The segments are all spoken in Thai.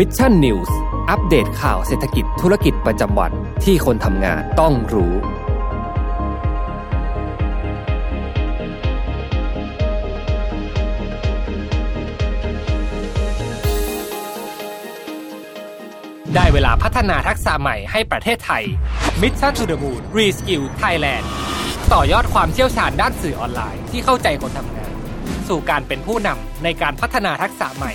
Mission News อัปเดตข่าวเศรษฐกิจธุรกิจประจำวันที่คนทำงานต้องรู้ ได้เวลาพัฒนาทักษะใหม่ให้ประเทศไทย Mission to the Moon Reskill Thailand ต่อยอดความเชี่ยวชาญด้านสื่อออนไลน์ที่เข้าใจคนทำงาน สู่การเป็นผู้นำในการพัฒนาทักษะใหม่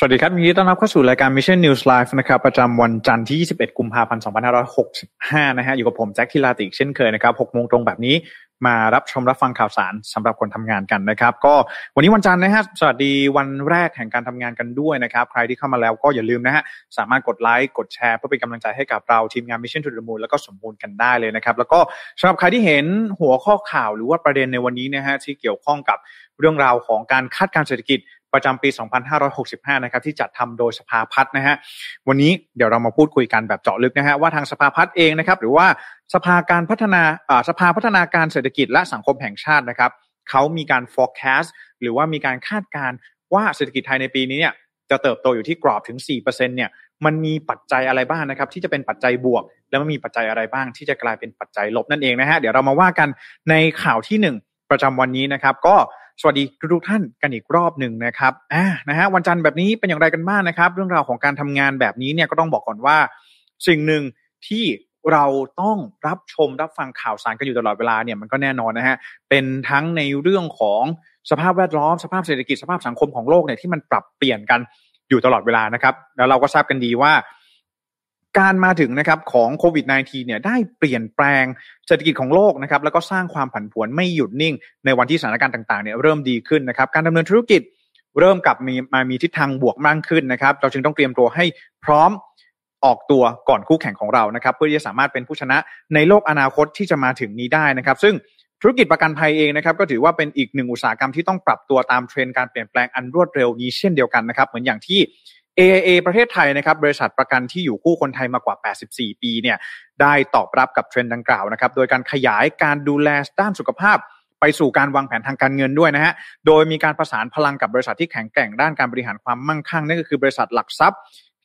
สวัสดีครับยินดีต้อนรับเข้าสู่รายการ Mission News Live นะครับประจำวันจันทร์ที่ 21 กุมภาพันธ์ 2565 นะฮะอยู่กับผมแจ็คทิลาติกเช่นเคยนะครับ6โมงตรงแบบนี้มารับชมรับฟังข่าวสารสำหรับคนทำงานกันนะครับ ก็วันนี้วันจันทร์นะฮะสวัสดีวันแรกแห่งการทำงานกันด้วยนะครับ ใครที่เข้ามาแล้วก็อย่าลืมนะฮะสามารถกดไลค์กดแชร์เพื่อเป็นกำลังใจให้กับเราทีมงาน Mission to the Moon แล้วก็สมบูรณ์กันได้เลยนะครับ แล้วก็สำหรับใครที่เห็นหัวข้อข่าวหรือว่าประเด็นในวันนี้นะฮะที่เกี่ยวข้องกับเรื่องราวของการคาดการเศรษฐกิจ ประจำปี 2565 นะครับที่จัดทำโดยสภาพัฒน์นะฮะวันนี้เดี๋ยวเรามาพูดคุยกันแบบเจาะลึกนะฮะว่าทางสภาพัฒน์เองนะครับหรือว่าสภาการพัฒนาสภาพัฒนาการเศรษฐกิจและสังคมแห่งชาตินะครับเขามีการ forecast หรือว่ามีการคาดการณ์ว่าเศรษฐกิจไทยในปีนี้เนี่ยจะเติบโตอยู่ที่กรอบถึง 4%เนี่ยมันมีปัจจัยอะไรบ้างนะครับ ที่จะเป็นปัจจัยบวก แล้วมันมีปัจจัยอะไรบ้าง ที่จะกลายเป็นปัจจัยลบนั่นเองนะฮะเดี๋ยวเรามาว่ากันในข่าวที่ 1 ประจำวันนี้นะครับ ก็ สวัสดีทุกท่านกันอีกรอบหนึ่งนะครับอ่านะฮะวันจันทร์แบบนี้เป็นอย่างไรกันบ้างนะครับ เรื่องราวของการทำงานแบบนี้เนี่ยก็ต้องบอกก่อนว่า สิ่งหนึ่งที่เราต้องรับชมรับฟังข่าวสารกันอยู่ตลอดเวลาเนี่ยมันก็แน่นอนนะฮะเป็นทั้งในเรื่องของสภาพแวดล้อมสภาพเศรษฐกิจสภาพสังคมของโลกเนี่ยที่มันปรับเปลี่ยนกันอยู่ตลอดเวลานะครับ แล้วเราก็ทราบกันดีว่า การมาถึงนะครับของโควิด -19 เนี่ยได้เปลี่ยนแปลงเศรษฐกิจของโลกนะครับแล้วก็สร้างความผันผวนไม่หยุดนิ่ง ในวันที่สถานการณ์ต่างๆเนี่ยเริ่มดีขึ้นนะครับการดำเนินธุรกิจเริ่มกลับมีมามีทิศทางบวกมากขึ้นนะครับ เราจึงต้องเตรียมตัวให้พร้อมออกตัวก่อนคู่แข่งของเรานะครับ เพื่อที่จะสามารถเป็นผู้ชนะในโลกอนาคตที่จะมาถึงนี้ได้นะครับ ซึ่งธุรกิจประกันภัยเองนะครับ ก็ถือว่าเป็นอีกหนึ่งอุตสาหกรรมที่ต้องปรับตัวตามเทรนด์การเปลี่ยนแปลงอันรวดเร็วนี้เช่นเดียวกันนะครับ เหมือนอย่างที่ AIA ประเทศไทยนะครับบริษัทประกันที่อยู่คู่คนไทยมากว่า 84 ปีเนี่ยได้ตอบรับกับเทรนด์ดังกล่าวนะครับโดยการขยายการดูแลด้านสุขภาพไปสู่การวางแผนทางการเงินด้วยนะฮะ โดยมีการประสานพลังกับบริษัทที่แข็งแกร่งด้านการบริหารความมั่งคั่งนั่นก็คือบริษัทหลักทรัพย์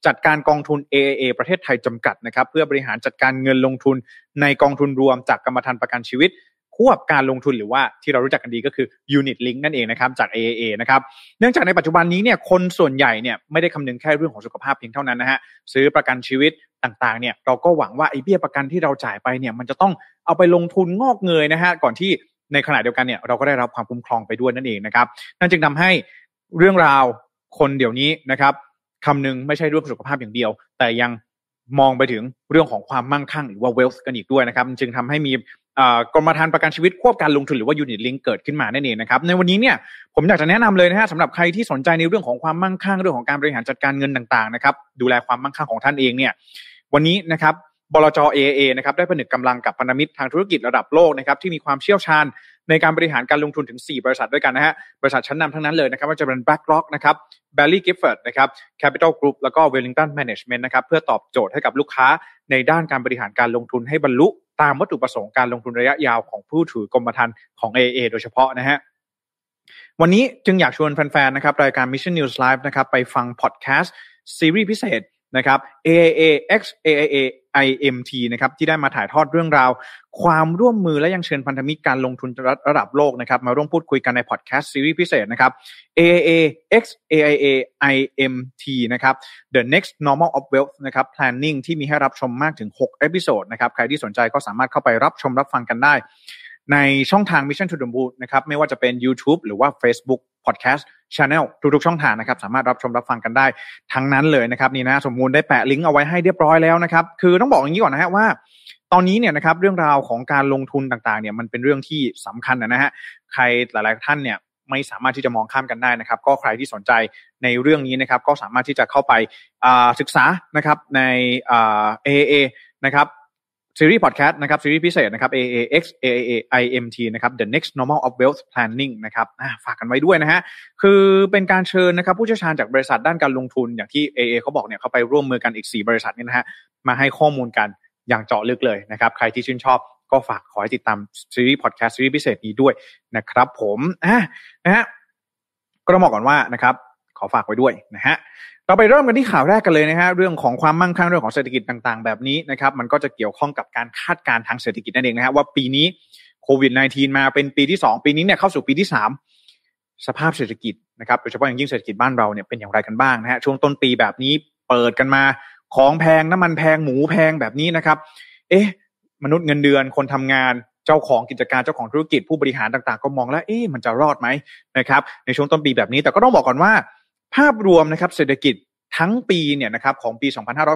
จัดการกองทุน AIA ประเทศไทยจำกัดนะครับเพื่อบริหารจัดการเงินลงทุนในกองทุนรวมจากกรรมธรรม์ประกันชีวิต ควบการลงทุนหรือว่าที่เรารู้จักกันดีก็คือ Unit Link นั่นเองนะครับจาก AAA นะครับเนื่องจากในปัจจุบันนี้เนี่ยคนส่วนใหญ่เนี่ยไม่ได้คำนึงแค่เรื่องของสุขภาพเพียงเท่านั้นนะฮะซื้อประกันชีวิตต่างๆเนี่ยเราก็หวังว่าไอ้เบี้ยประกันที่เราจ่ายไปเนี่ยมันจะต้องเอาไปลงทุนงอกเงยนะฮะก่อนที่ในขณะเดียวกันเนี่ยเราก็ได้รับความคุ้มครองไปด้วยนั่นเองนะครับนั่นจึงทาให้เรื่องราวคนเดี๋ยวนี้นะครับคำนึงไม่ใช่เรื่องสุขภาพอย่างเดียว แต่ยังมองไปถึงเรื่องของความมั่งคั่งหรือว่า wealth กันอีกด้วยนะครับจึงทำให้มี กรมธรรม์ประกันชีวิตควบการลงทุนหรือว่ายูนิตลิงเกิดขึ้นมานั่นเองนะครับในวันนี้เนี่ยผมอยากจะแนะนำเลยนะฮะสำหรับใครที่สนใจในเรื่องของความมั่งคั่งเรื่องของการบริหารจัดการเงินต่างๆนะครับดูแลความมั่งคั่งของท่านเองเนี่ยวันนี้นะครับบลจ AAA นะครับได้ผนึกกำลังกับพันธมิตรทางธุรกิจระดับโลกนะครับที่มีความเชี่ยวชาญในการบริหารการลงทุนถึง 4 บริษัทด้วยกันนะฮะบริษัทชั้นนำทั้งนั้นเลยนะครับว่าจะเป็น BlackRock นะครับ Barry Gifford นะครับ Capital Group แล้วก็ Wellington Management นะครับเพื่อตอบโจทย์ให้กับลูกค้าในด้านการบริหารการลงทุนให้บรรลุ ตามวัตถุประสงค์การลงทุนระยะยาวของผู้ถือกรมธรรม์ของ AA โดยเฉพาะนะฮะวันนี้จึงอยากชวนแฟนๆนะครับรายการ Mission News Live นะครับไปฟังพอดแคสต์ซีรีส์พิเศษ นะครับ AAA X AAA IMT นะครับที่ได้มาถ่ายทอดเรื่องราว ความร่วมมือและยังเชิญพันธมิตรการลงทุนระดับโลกนะครับมาร่วมพูดคุยกันในพอดแคสต์ซีรีส์พิเศษนะครับ AAA X AIA IMT นะครับ The Next Normal of Wealth นะครับ Planning ที่มีให้รับชมมากถึง6 episode นะครับใครที่สนใจก็สามารถเข้าไปรับชมรับฟังกันได้ ในช่องทาง Mission to the Moon นะครับไม่ว่าจะเป็น YouTube หรือว่า Facebook Podcast Channel ทุกๆช่องทางนะครับ สามารถรับชมรับฟังกันได้ทั้งนั้นเลยนะครับนี่นะสมมูลได้แปะลิงก์เอาไว้ให้เรียบร้อยแล้วนะครับคือต้องบอกอย่างนี้ก่อนนะฮะว่า ตอนนี้เนี่ยนะครับเรื่องราวของการลงทุนต่างๆเนี่ยมันเป็นเรื่องที่สำคัญนะฮะใครหลายๆท่านเนี่ยไม่สามารถที่จะมองข้ามกันได้นะครับ ก็ใครที่สนใจในเรื่องนี้นะครับ ก็สามารถที่จะเข้าไปศึกษานะครับใน AAA นะครับ ซีรีส์พอดแคสต์นะครับซีรีส์พิเศษนะครับ AAX AAIMT นะครับ The Next Normal of Wealth Planning นะครับฝากกันไว้ด้วยนะฮะคือเป็นการเชิญนะครับผู้เชี่ยวชาญจากบริษัทด้านการลงทุนอย่างที่ AA เขาบอกเนี่ยเขาไปร่วมมือกันอีก 4 บริษัทนี่นะฮะมาให้ข้อมูลกันอย่างเจาะลึกเลยนะครับใครที่ชื่นชอบก็ฝากขอให้ติดตามซีรีส์พอดแคสต์ซีรีส์พิเศษนี้ด้วยนะครับผมนะฮะก็ต้องบอกก่อนว่านะครับ อฝากไว้ด้วยนะฮะเราไปเริ่มกันที่ข่าวแรกกันเลยนะฮะเรื่องของความมั่งคั่งเรื่องของเศรษฐกิจต่างๆ แบบนี้นะครับมันก็จะเกี่ยวข้องกับการคาดการณ์ทางเศรษฐกิจนั่นเองนะฮะว่าปีนี้โควิด -19 มาเป็นปีที่ 2 ปีนี้เนี่ยเข้าสู่ปีที่ 3 สภาพเศรษฐกิจนะครับโดยเฉพาะอย่างยิ่งเศรษฐกิจบ้านเราเนี่ยเป็นอย่างไรกันบ้างนะฮะช่วงต้นปีแบบนี้เปิดกันมาของแพงน้ำมันแพงหมูแพงแบบนี้นะครับ เอ๊ะ มนุษย์เงินเดือนคนทำงานเจ้าของกิจการเจ้าของธุรกิจผู้บริหารต่างๆ ก็มองแล้วเอ๊ะมันจะรอดไหมนะครับในช่วงต้นปีแบบนี้แต่ก็ต้องบอกก่อนว่า ภาพรวมนะครับเศรษฐกิจทั้งปีเนี่ยนะครับของปี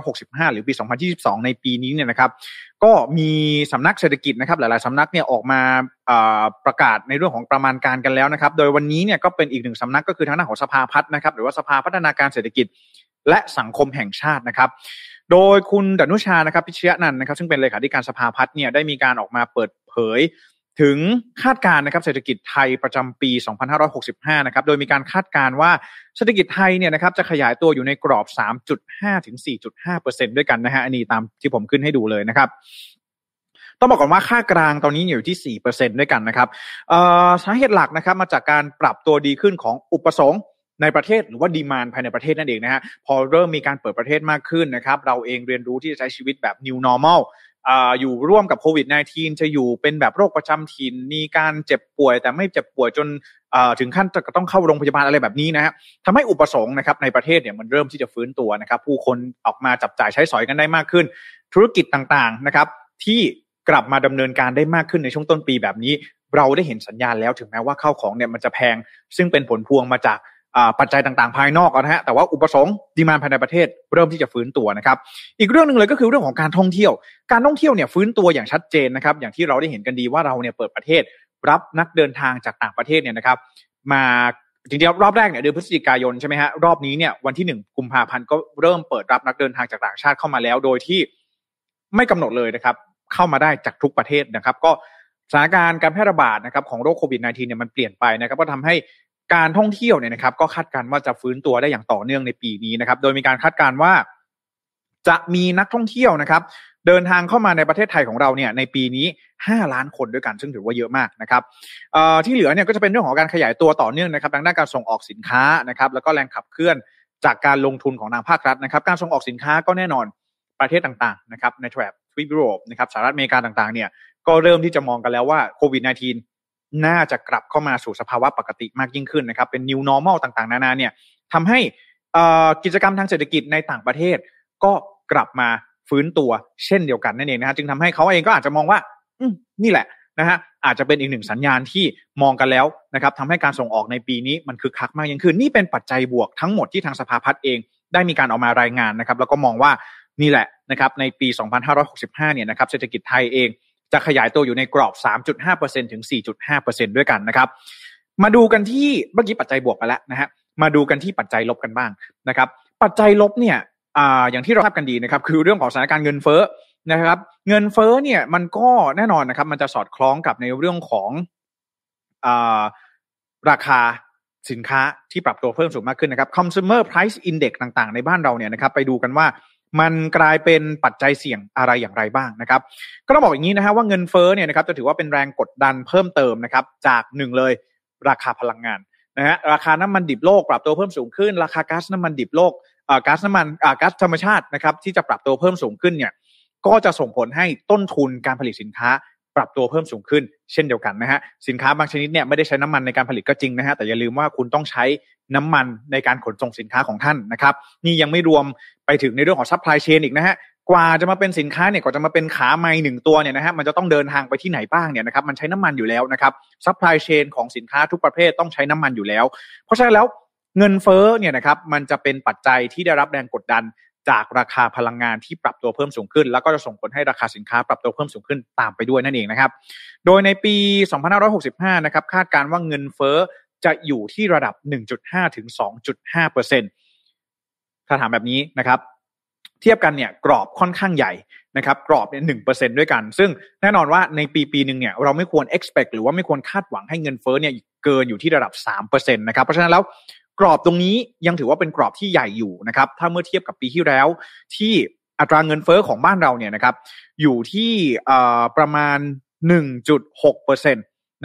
2565 หรือปี 2022 ในปีนี้เนี่ยนะครับ ก็มีสำนักเศรษฐกิจนะครับหลาย ๆสำนักเนี่ยออกมาประกาศในเรื่องของประมาณการกันแล้วนะครับ โดยวันนี้เนี่ยก็เป็นอีกหนึ่งสำนักก็คือทางด้านของสภาพัฒน์นะครับ หรือว่าสภาพัฒนาการเศรษฐกิจและสังคมแห่งชาตินะครับ โดยคุณดนุชานะครับพิชยนันนะครับ ซึ่งเป็นเลขาธิการสภาพัฒน์เนี่ยได้มีการออกมาเปิดเผย ถึงคาดการณ์นะครับเศรษฐกิจไทยประจำปี 2565 นะครับ โดยมีการคาดการณ์ว่าเศรษฐกิจไทยเนี่ยนะครับจะขยายตัวอยู่ในกรอบ 3.5 ถึง 4.5 ด้วยกันนะฮะ อันนี้ตามที่ผมขึ้นให้ดูเลยนะครับ ต้องบอกก่อนว่าค่ากลางตอนนี้อยู่ที่ 4 ด้วยกันนะครับสาเหตุหลักนะครับมาจากการปรับตัวดีขึ้นของอุปสงค์ในประเทศหรือว่าดีมานภายในประเทศนั่นเองนะฮะพอเริ่มมีการเปิดประเทศมากขึ้นนะครับ เราเองเรียนรู้ที่จะใช้ชีวิตแบบ new normal อยู่ร่วมกับโควิด -19 จะอยู่เป็นแบบโรคประจำถิ่นมีการเจ็บป่วย แต่ไม่เจ็บป่วยจนถึงขั้นจะต้องเข้าโรงพยาบาลอะไรแบบนี้นะฮะทำให้อุปสงค์นะครับในประเทศเนี่ยมันเริ่มที่จะฟื้นตัวนะครับ ผู้คนออกมาจับจ่ายใช้สอยกันได้มากขึ้น ธุรกิจต่างๆนะครับที่กลับมาดำเนินการได้มากขึ้นในช่วงต้นปีแบบนี้ เราได้เห็นสัญญาณแล้วถึงแม้ว่าข้าวของเนี่ยมันจะแพง ซึ่งเป็นผลพวงมาจาก ปัจจัยต่างๆ ภายนอกนะฮะแต่ว่าอุปสงค์ดีมานภายในประเทศเริ่มที่จะฟื้นตัวนะครับ อีกเรื่องหนึ่งเลยก็คือเรื่องของการท่องเที่ยว การท่องเที่ยวเนี่ยฟื้นตัวอย่างชัดเจนนะครับ อย่างที่เราได้เห็นกันดีว่าเราเนี่ยเปิดประเทศ รับนักเดินทางจากต่างประเทศเนี่ยนะครับ มาจริงๆรอบแรกเนี่ยเดือนพฤศจิกายนใช่ไหมฮะรอบนี้เนี่ยวันที่หนึ่งกุมภาพันธ์ก็เริ่มเปิดรับนักเดินทางจากต่างชาติเข้ามาแล้ว โดยที่ไม่กำหนดเลยนะครับ เข้ามาได้จากทุกประเทศนะครับ ก็สถานการณ์การแพร่ระบาดนะครับของโรคโควิด -19 เนี่ยมันเปลี่ยนไปนะครับ ก็ทำให้ การท่องเที่ยวเนี่ยนะครับ ก็คาดการณ์ว่าจะฟื้นตัวได้อย่างต่อเนื่องในปีนี้นะครับ โดยมีการคาดการณ์ว่าจะมีนักท่องเที่ยวนะครับ เดินทางเข้ามาในประเทศไทยของเราเนี่ยในปีนี้ 5 ล้านคนด้วยกัน ซึ่งถือว่าเยอะมากนะครับที่เหลือเนี่ยก็จะเป็นเรื่องของการขยายตัวต่อเนื่องนะครับดังด้านการส่งออกสินค้านะครับแล้วก็แรงขับเคลื่อนจากการลงทุนของทางภาครัฐนะครับ การส่งออกสินค้าก็แน่นอนประเทศต่างๆนะครับในแถบทวีปยุโรปนะครับสหรัฐอเมริกาต่างๆเนี่ยก็เริ่มที่จะมองกันแล้วว่าโควิด -19 น่าจะกลับเข้ามาสู่สภาวะปกติมากยิ่งขึ้นนะครับ เป็น new normal ต่างๆ นานาเนี่ยทำให้กิจกรรมทางเศรษฐกิจในต่างประเทศ ก็กลับมาฟื้นตัวเช่นเดียวกันนั่นเองนะฮะจึงทำให้เขาเองก็อาจจะมองว่าอืนี่แหละนะฮะอาจจะเป็นอีกหนึ่งสัญญาณที่มองกันแล้วนะครับทำให้การส่งออกในปีนี้มันคึกคักมากยิ่งขึ้น นี่เป็นปัจจัยบวกทั้งหมดที่ทางสภาพัฒน์เองได้มีการออกมารายงานนะครับ แล้วก็มองว่านี่แหละนะครับในปี 2565 เนี่ยนะครับเศรษฐกิจไทยเอง จะขยายตัวอยู่ในกรอบ 3.5%ถึง 4.5%ด้วยกันนะครับ มาดูกันที่เมื่อกี้ปัจจัยบวกไปแล้วนะฮะมาดูกันที่ปัจจัยลบกันบ้างนะครับ ปัจจัยลบเนี่ยออย่างที่เราทราบกันดีนะครับ คือเรื่องของสถานการณ์เงินเฟ้อนะครับ เงินเฟ้อเนี่ยมันก็แน่นอนนะครับ มันจะสอดคล้องกับในเรื่องของอราคาสินค้าที่ปรับตัวเพิ่มสูงมากขึ้นนะครับ consumer price index ต่างๆ ในบ้านเราเนี่ยนะครับ ไปดูกันว่า มันกลายเป็นปัจจัยเสี่ยงอะไรอย่างไรบ้างนะครับ ก็ต้องบอกอย่างนี้นะฮะว่าเงินเฟ้อเนี่ยนะครับจะถือว่าเป็นแรงกดดันเพิ่มเติมนะครับ จากหนึ่งเลยราคาพลังงานนะฮะราคาน้ำมันดิบโลกปรับตัวเพิ่มสูงขึ้น ราคาก๊าซน้ำมันดิบโลกอ่าก๊าซน้ำมันอ่าก๊าซธรรมชาตินะครับที่จะปรับตัวเพิ่มสูงขึ้นเนี่ยก็จะส่งผลให้ต้นทุนการผลิตสินค้า ปรับตัวเพิ่มสูงขึ้นเช่นเดียวกันนะฮะสินค้าบางชนิดเนี่ยไม่ได้ใช้น้ำมันในการผลิตก็จริงนะฮะแต่อย่าลืมว่าคุณต้องใช้น้ำมันในการขนส่งสินค้าของท่านนะครับนี่ยังไม่รวมไปถึงในเรื่องของ supply chain อีกนะฮะกว่าจะมาเป็นสินค้าเนี่ยกว่าจะมาเป็นขาไมค์หนึ่งตัวเนี่ยนะฮะมันจะต้องเดินทางไปที่ไหนบ้างเนี่ยนะครับมันใช้น้ำมันอยู่แล้วนะครับ supply chain ของสินค้าทุกประเภทต้องใช้น้ำมันอยู่แล้ว เพราะฉะนั้นแล้วเงินเฟ้อเนี่ยนะครับมันจะเป็นปัจจัยที่ได้รับแรงกดดัน จากราคาพลังงานที่ปรับตัวเพิ่มสูงขึ้น แล้วก็จะส่งผลให้ราคาสินค้าปรับตัวเพิ่มสูงขึ้นตามไปด้วยนั่นเองนะครับ โดยในปี 2565 นะครับคาดการว่าเงินเฟ้อจะอยู่ที่ระดับ 1.5 ถึง 2.5เปอร์เซ็นถ้าถามแบบนี้นะครับเทียบกันเนี่ยกรอบค่อนข้างใหญ่นะครับกรอบเนี่ยหนึ่งเปอร์เซ็นด้วยกัน ซึ่งแน่นอนว่าในปีปีหนึ่งเนี่ยเราไม่ควร expect หรือว่าไม่ควรคาดหวังให้เงินเฟ้อเนี่ยเกินอยู่ที่ระดับ3%นะครับเพราะฉะนั้นแล้ว กรอบตรงนี้ยังถือว่าเป็นกรอบที่ใหญ่อยู่นะครับถ้าเมื่อเทียบกับปีที่แล้ว ที่อัตราเงินเฟอ้อของบ้านเราเนี่ยนะครับอยู่ที่ประมาณ 1.6%น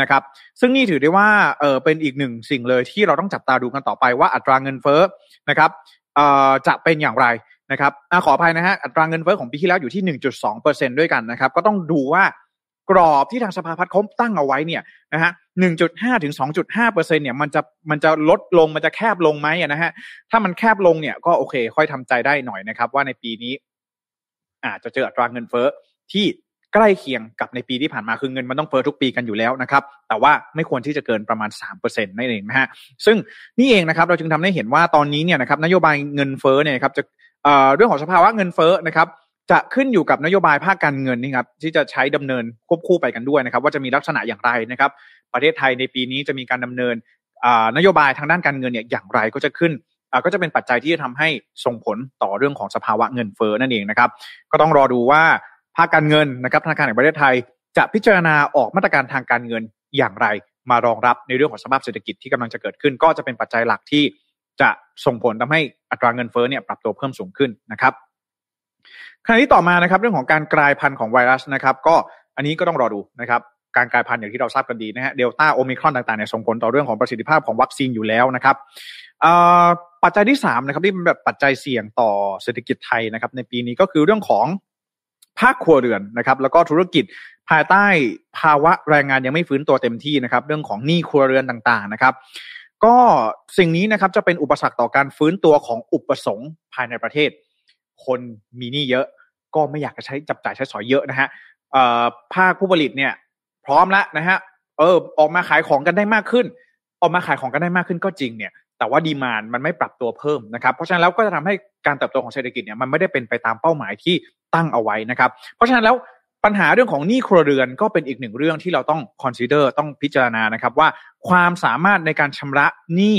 ะครับซึ่งนี่ถือได้ว่าเออเป็นอีกหนึ่งสิ่งเลยที่เราต้องจับตาดูกันต่อไปว่าอัตราเงินเฟ้อนะครับจะเป็นอย่างไรนะครับอขออภัยนะฮะอัตราเงินเฟ้อของปีที่แล้วอยู่ที่ 1.2%ด้วยกันนะครับ ก็ต้องดูว่า กรอบที่ทางสภาพัฒน์เขาตั้งเอาไว้เนี่ยนะฮะหนึ่งจุดห้าถึงสองจุดห้าเปอร์เซ็นเนี่ยมันจะมันจะลดลงมันจะแคบลงไหมนะฮะถ้ามันแคบลงเนี่ยก็โอเค ค่อยทำใจได้หน่อยนะครับ ว่าในปีนี้อาจจะเจออัตราเงินเฟ้อที่ใกล้เคียงกับในปีที่ผ่านมาคือเงินมันต้องเฟ้อทุกปีกันอยู่แล้วนะครับ แต่ว่าไม่ควรที่จะเกินประมาณ 3%นั่นเองนะฮะซึ่งนี่เองนะครับเราจึงทำให้เห็นว่าตอนนี้เนี่ยนะครับนโยบายเงินเฟ้อเนี่ยครับจะเรื่องของสภาวะเงินเฟ้อนะครับ จะขึ้นอยู่กับนโยบายภาคการเงินนี่ครับที่จะใช้ดำเนินควบคู่ไปกันด้วยนะครับ ว่าจะมีลักษณะอย่างไรนะครับ ประเทศไทยในปีนี้จะมีการดำเนินนโยบายทางด้านการเงินเนี่ยอย่างไรก็จะขึ้นก็จะเป็นปัจจัยที่จะทำให้ส่งผลต่อเรื่องของสภาวะเงินเฟ้อนั่นเองนะครับ ก็ต้องรอดูว่าภาคการเงินนะครับธนาคารแห่งประเทศไทย จะพิจารณาออกมาตรการทางการเงินอย่างไร มารองรับในเรื่องของสภาพเศรษฐกิจที่กำลังจะเกิดขึ้น ก็จะเป็นปัจจัยหลักที่จะส่งผลทำให้อัตราเงินเฟ้อเนี่ยปรับตัวเพิ่มสูงขึ้นนะครับ ขณะที่ต่อมานะครับ เรื่องของการกลายพันธุ์ของไวรัสนะครับ ก็อันนี้ก็ต้องรอดูนะครับการกลายพันธุ์อย่างที่เราทราบกันดีนะฮะเดลต้าโอมิครอนต่างๆเนี่ยส่งผลต่อเรื่องของประสิทธิภาพของวัคซีนอยู่แล้วนะครับปัจจัยที่3นะครับที่เป็นแบบปัจจัยเสี่ยงต่อเศรษฐกิจไทยนะครับ ในปีนี้ก็คือเรื่องของภาคครัวเรือนนะครับ แล้วก็ธุรกิจภายใต้ภาวะแรงงานยังไม่ฟื้นตัวเต็มที่นะครับ เรื่องของหนี้ครัวเรือนต่างๆนะครับ ก็สิ่งนี้นะครับจะเป็นอุปสรรคต่อการฟื้นตัวของอุปสงค์ภายในประเทศ คนมีหนี้เยอะ ก็ไม่อยากจะใช้จับจ่ายใช้สอยเยอะนะฮะภาคผู้ผลิตเนี่ย พร้อมแล้วนะฮะเออออกมาขายของกันได้มากขึ้น ออกมาขายของกันได้มากขึ้นก็จริงเนี่ยแต่ว่า demand มันไม่ปรับตัวเพิ่มนะครับเพราะฉะนั้นแล้วก็จะทำให้การเติบโตของเศรษฐกิจเนี่ยมันไม่ได้เป็นไปตามเป้าหมายที่ตั้งเอาไว้นะครับ เพราะฉะนั้นแล้วปัญหาเรื่องของหนี้ครัวเรือนก็เป็นอีกหนึ่งเรื่องที่เราต้อง consider ต้องพิจารณานะครับว่าความสามารถในการชำระหนี้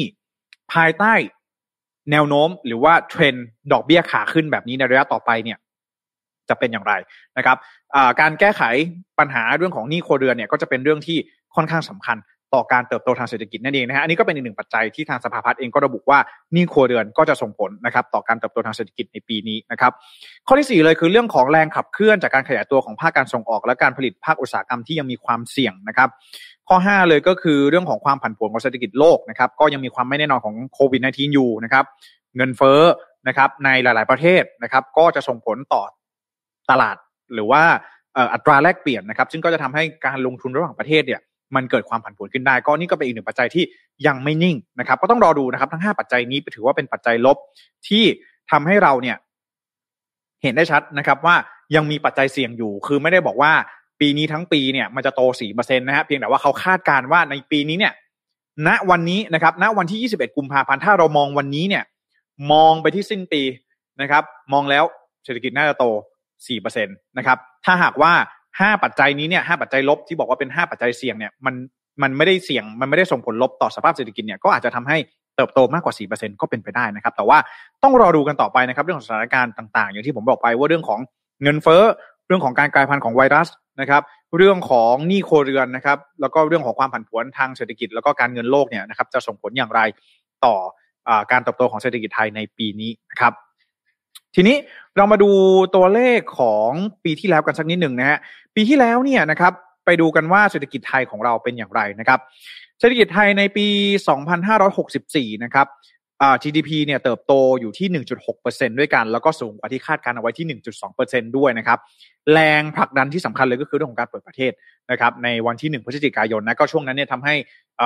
ภายใต้ แนวโน้มหรือว่าเทรนด์ดอกเบี้ยขาขึ้นแบบนี้ในระยะต่อไปเนี่ยจะเป็นอย่างไรนะครับการแก้ไขปัญหาเรื่องของหนี้ครัวเรือนเนี่ยก็จะเป็นเรื่องที่ค่อนข้างสำคัญต่อการเติบโตทางเศรษฐกิจนั่นเองนะฮะอันนี้ก็เป็นอีกหนึ่งปัจจัยที่ทางสภาพัฒน์เองก็ระบุว่าหนี้ครัวเรือนก็จะส่งผลนะครับต่อการเติบโตทางเศรษฐกิจในปีนี้นะครับข้อที่ 4 เลยคือเรื่องของแรงขับเคลื่อนจากการขยายตัวของภาคการส่งออก และการผลิตภาคอุตสาหกรรมที่ยังมีความเสี่ยงนะครับ ข้อ 5 เลยก็คือเรื่องของความผันผวนของเศรษฐกิจโลกนะครับก็ยังมีความไม่แน่นอนของโควิด -19 อยู่นะครับเงินเฟ้อนะครับในหลาย ๆประเทศนะครับก็จะส่งผลต่อตลาดหรือว่าอัตราแลกเปลี่ยนนะครับซึ่งก็จะทำให้การลงทุนระหว่างประเทศเนี่ยมันเกิดความผันผวนขึ้นได้ก็นี่ก็เป็นอีกหนึ่งปัจจัยที่ยังไม่นิ่งนะครับ ก็ต้องรอดูนะครับ ทั้ง 5 ปัจจัยนี้ถือว่าเป็นปัจจัยลบที่ทำให้เราเนี่ยเห็นได้ชัดนะครับว่ายังมีปัจจัยเสี่ยงอยู่ คือไม่ได้บอกว่า ปีนี้ทั้งปีเนี่ยมันจะโตสี่เปอร์เซ็นต์นะฮะเพียงแต่ว่าเขาคาดการณ์ว่าในปีนี้เนี่ย ณวันนี้นะครับณวันที่ยี่สิบเอ็ดกุมภาพันธ์ถ้าเรามองวันนี้เนี่ย มองไปที่สิ้นปีนะครับ มองแล้วเศรษฐกิจน่าจะโต4%นะครับถ้าหากว่า 5 ปัจจัยนี้เนี่ย5ปัจจัยลบที่บอกว่าเป็น 5 ปัจจัยเสี่ยงเนี่ยมันมันไม่ได้เสี่ยงมันไม่ได้ส่งผลลบต่อสภาพเศรษฐกิจเนี่ยก็อาจจะทำให้เติบโตมากกว่า 4%ก็เป็นไปได้นะครับ แต่ว่าต้องรอดูกันต่อไปนะครับ เรื่องของสถานการณ์ต่าง ๆ อย่างที่ผมบอกไปว่าเรื่องของเงินเฟ้อ เรื่องของการกลายพันธุ์ของไวรัสนะครับ เรื่องของหนี้โครเรือนนะครับ แล้วก็เรื่องของความผันผวนทางเศรษฐกิจ แล้วก็การเงินโลกเนี่ยนะครับจะส่งผลอย่างไรต่ออการเติบโตของเศรษฐกิจไทยในปีนี้นะครับ ทีนี้เรามาดูตัวเลขของปีที่แล้วกันสักนิดหนึ่งนะฮะปีที่แล้วเนี่ยนะครับไปดูกันว่าเศรษฐกิจไทยของเราเป็นอย่างไรนะครับ เศรษฐกิจไทยในปี 2564 นะครับ GDP เนี่ยเติบโตอยู่ที่ 1.6%ด้วยกัน แล้วก็สูงกว่าที่คาดการเอาไว้ที่ 1.2%ด้วยนะครับ แรงผลักดันที่สำคัญเลยก็คือเรื่องของการเปิดประเทศนะครับ ในวันที่ 1 พฤศจิกายนนะ ก็ช่วงนั้นเนี่ยทำให้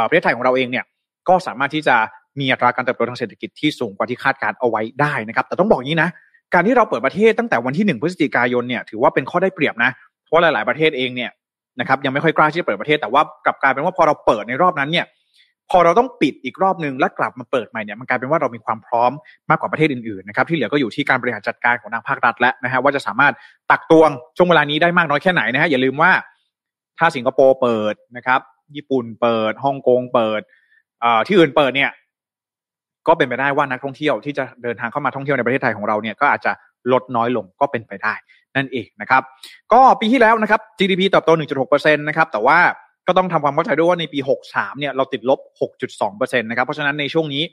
ประเทศไทยของเราเองเนี่ย ก็สามารถที่จะมีอัตราการเติบโตทางเศรษฐกิจที่สูงกว่าที่คาดการเอาไว้ได้นะครับ แต่ต้องบอกงี้นะ การที่เราเปิดประเทศตั้งแต่วันที่หนึ่งพฤศจิกายนเนี่ย ถือว่าเป็นข้อได้เปรียบนะ เพราะหลาย ๆ ประเทศเองเนี่ยนะครับยังไม่ค่อยกล้าที่จะเปิดประเทศ แต่ว่ากลับกลายเป็นว่าพอเราเปิดในรอบนั้นเนี่ย พอเราต้องปิดอีกรอบหนึ่งแล้วกลับมาเปิดใหม่เนี่ยมันกลายเป็นว่าเรามีความพร้อมมากกว่าประเทศอื่นๆนะครับที่เหลือก็อยู่ที่การบริหารจัดการของทางภาครัฐแล้วนะฮะว่าจะสามารถตักตวงช่วงเวลานี้ได้มากน้อยแค่ไหนนะฮะอย่าลืมว่าถ้าสิงคโปร์เปิดนะครับ ญี่ปุ่นเปิดฮ่องกงเปิดที่อื่นเปิดเนี่ย ก็เป็นไปได้ว่านักท่องเที่ยวที่จะเดินทางเข้ามาท่องเที่ยวในประเทศไทยของเราเนี่ยก็อาจจะลดน้อยลงก็เป็นไปได้ นั่นเองนะครับ ก็ปีที่แล้วนะครับ GDP เติบโต 1.6%นะครับแต่ว่า ก็ต้องทำความเข้าใจด้วยว่าในปี 63 เนี่ยเราติดลบ 6.2%นะครับ เพราะฉะนั้นในช่วงนี้